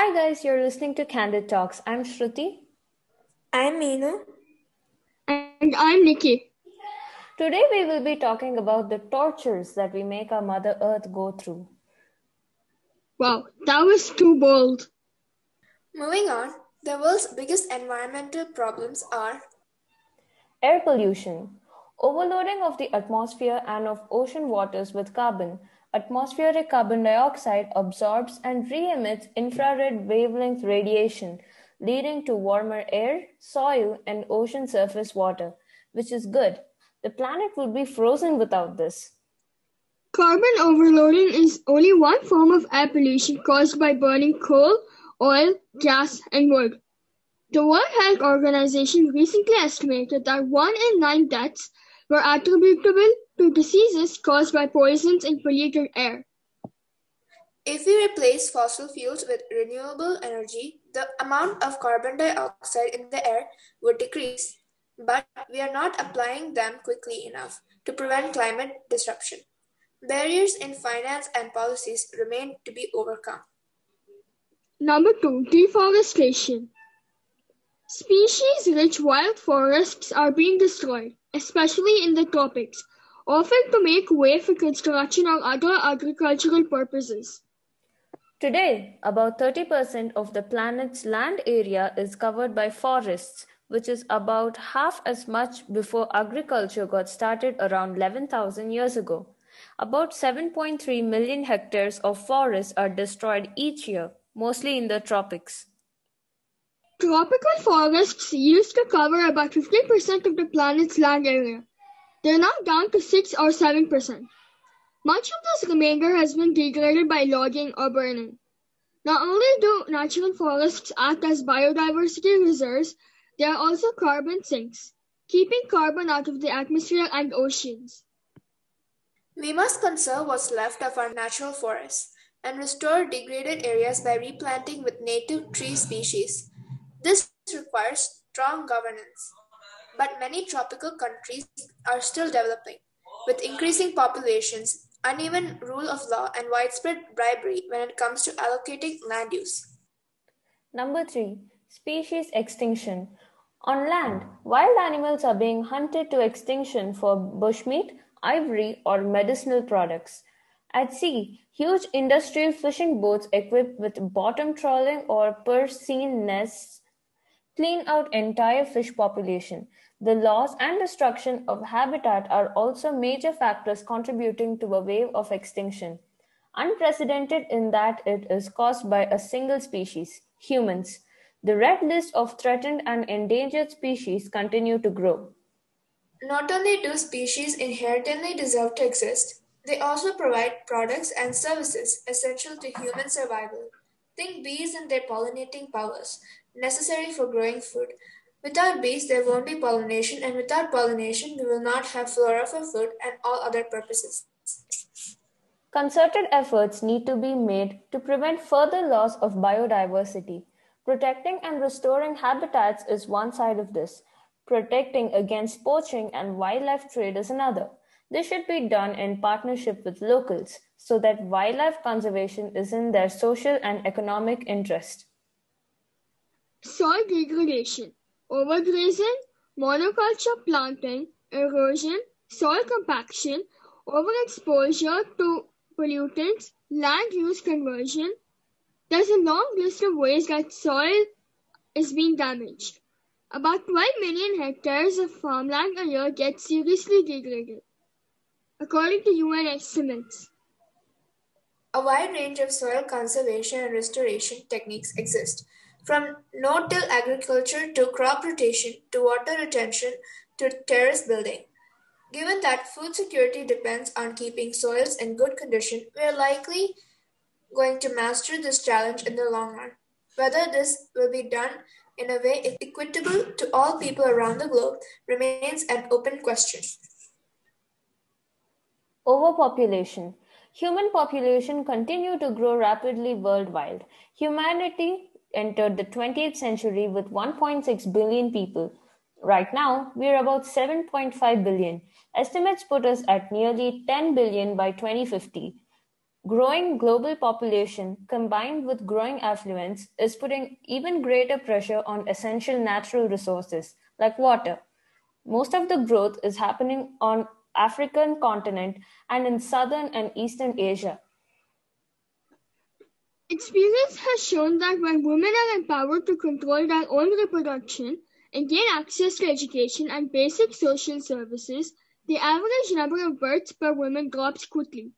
Hi guys, you're listening to Candid Talks. I'm Shruti. I'm Meenu. And I'm Nikki. Today we will be talking about the tortures that we make our Mother Earth go through. Wow, that was too bold. Moving on, the world's biggest environmental problems are air pollution, overloading of the atmosphere and of ocean waters with carbon. Atmospheric carbon dioxide absorbs and re emits infrared wavelength radiation, leading to warmer air, soil, and ocean surface water, which is good the planet would be frozen without this. Carbon overloading is only one form of air pollution caused by burning coal, oil, gas, and wood. The World Health Organization recently estimated that one in nine deaths were attributable to diseases caused by poisons in polluted air. If we replace fossil fuels with renewable energy, the amount of carbon dioxide in the air would decrease but we are not applying them quickly enough to prevent climate disruption. Barriers in finance and policies remain to be overcome. Number two, deforestation. Species rich wild forests are being destroyed, especially in the tropics, often to make way for construction or other agricultural purposes. Today, about 30% of the planet's land area is covered by forests, which is about half as much before agriculture got started around 11,000 years ago. About 7.3 million hectares of forests are destroyed each year, mostly in the tropics. Tropical forests used to cover about 15% of the planet's land area. They're now down to 6 or 7%. Much of this remainder has been degraded by logging or burning. Not only do natural forests act as biodiversity reserves, they are also carbon sinks, keeping carbon out of the atmosphere and oceans. We must conserve what's left of our natural forests and restore degraded areas by replanting with native tree species. This requires strong governance. But many tropical countries are still developing, with increasing populations, uneven rule of law, and widespread bribery when it comes to allocating land use. Number three, species extinction. On land, wild animals are being hunted to extinction for bushmeat, ivory, or medicinal products. At sea, huge industrial fishing boats equipped with bottom trawling or purse seine nests clean out entire fish population. The loss and destruction of habitat are also major factors contributing to a wave of extinction, unprecedented in that it is caused by a single species, humans. The red list of threatened and endangered species continue to grow. Not only do species inherently deserve to exist, they also provide products and services essential to human survival. Think bees and their pollinating powers, necessary for growing food. Without bees, there won't be pollination, and without pollination, we will not have flora for food and all other purposes. Concerted efforts need to be made to prevent further loss of biodiversity. Protecting and restoring habitats is one side of this. Protecting against poaching and wildlife trade is another. This should be done in partnership with locals so that wildlife conservation is in their social and economic interest. Soil degradation, overgrazing, monoculture planting, erosion, soil compaction, overexposure to pollutants, land use conversion, there's a long list of ways that soil is being damaged. About 12 million hectares of farmland a year get seriously degraded, according to UN estimates. A wide range of soil conservation and restoration techniques exist, from no-till agriculture to crop rotation to water retention to terrace building. Given that food security depends on keeping soils in good condition, we are likely going to master this challenge in the long run. Whether this will be done in a way equitable to all people around the globe remains an open question. Overpopulation. Human population continue to grow rapidly worldwide. Humanity entered the 20th century with 1.6 billion people. Right now, we're about 7.5 billion. Estimates put us at nearly 10 billion by 2050. Growing global population combined with growing affluence is putting even greater pressure on essential natural resources like water. Most of the growth is happening on African continent and in southern and eastern Asia. Experience has shown that when women are empowered to control their own reproduction and gain access to education and basic social services, the average number of births per woman drops quickly.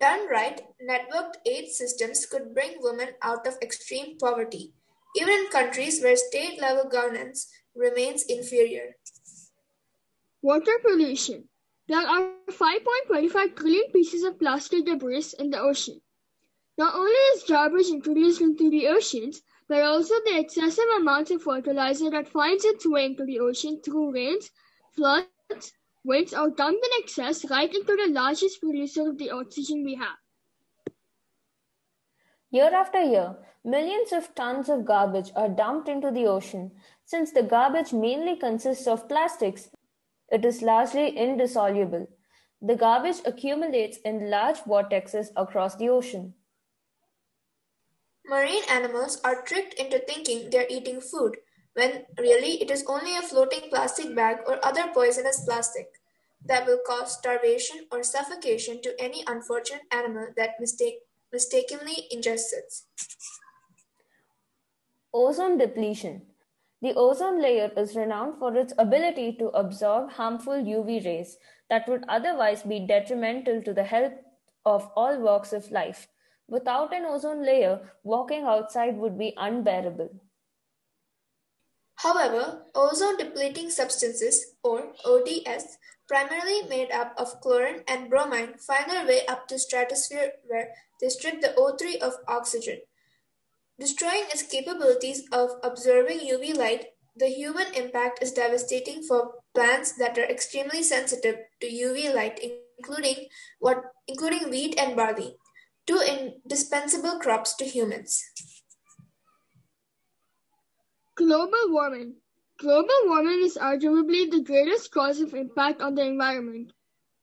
Done right, networked aid systems could bring women out of extreme poverty, even in countries where state level governance remains inferior. Water pollution. There are 5.25 trillion pieces of plastic debris in the ocean. Not only is garbage introduced into the oceans, but also the excessive amounts of fertilizer that finds its way into the ocean through rains, floods, winds are dumped in excess right into the largest producer of the oxygen we have. Year after year, millions of tons of garbage are dumped into the ocean. Since the garbage mainly consists of plastics, it is largely indissoluble. The garbage accumulates in large vortexes across the ocean. Marine animals are tricked into thinking they're eating food, when really it is only a floating plastic bag or other poisonous plastic that will cause starvation or suffocation to any unfortunate animal that mistake, mistakenly ingests it. Ozone depletion. The ozone layer is renowned for its ability to absorb harmful UV rays that would otherwise be detrimental to the health of all walks of life. Without an ozone layer, walking outside would be unbearable. However, ozone depleting substances, or ODS, primarily made up of chlorine and bromine, find their way up to stratosphere where they strip the O3 of oxygen. Destroying its capabilities of absorbing UV light, the human impact is devastating for plants that are extremely sensitive to UV light, including what including wheat and barley two indispensable crops to humans. Global warming. Global warming is arguably the greatest cause of impact on the environment.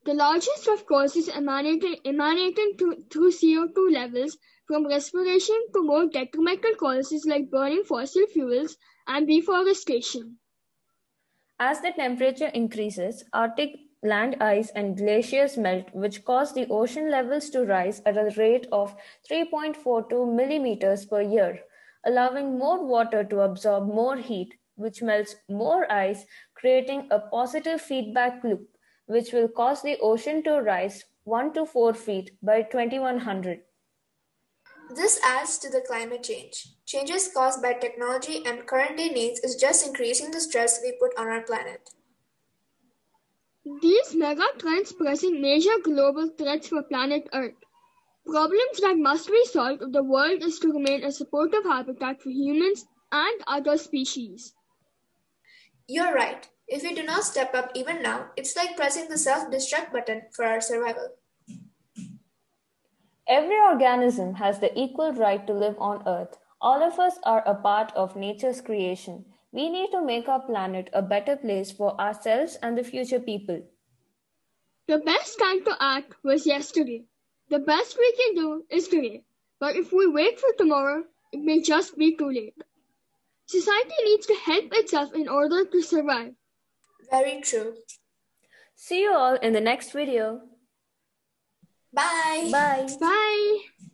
The largest of causes emanating, emanating to, through CO2 levels from respiration to more detrimental causes like burning fossil fuels and deforestation. As the temperature increases, Arctic land ice and glaciers melt, which cause the ocean levels to rise at a rate of 3.42 millimeters per year, allowing more water to absorb more heat, which melts more ice, creating a positive feedback loop, which will cause the ocean to rise 1 to 4 feet by 2100. This adds to the climate change. Changes caused by technology and current day needs is just increasing the stress we put on our planet. These megatrends present major global threats for planet Earth. Problems that must be solved if the world is to remain a supportive habitat for humans and other species. You're right. If we do not step up even now, it's like pressing the self destruct button for our survival. Every organism has the equal right to live on Earth. All of us are a part of nature's creation. We need to make our planet a better place for ourselves and the future people. The best time to act was yesterday. The best we can do is today. But if we wait for tomorrow, it may just be too late. Society needs to help itself in order to survive. Very true. See you all in the next video. Bye. Bye. Bye.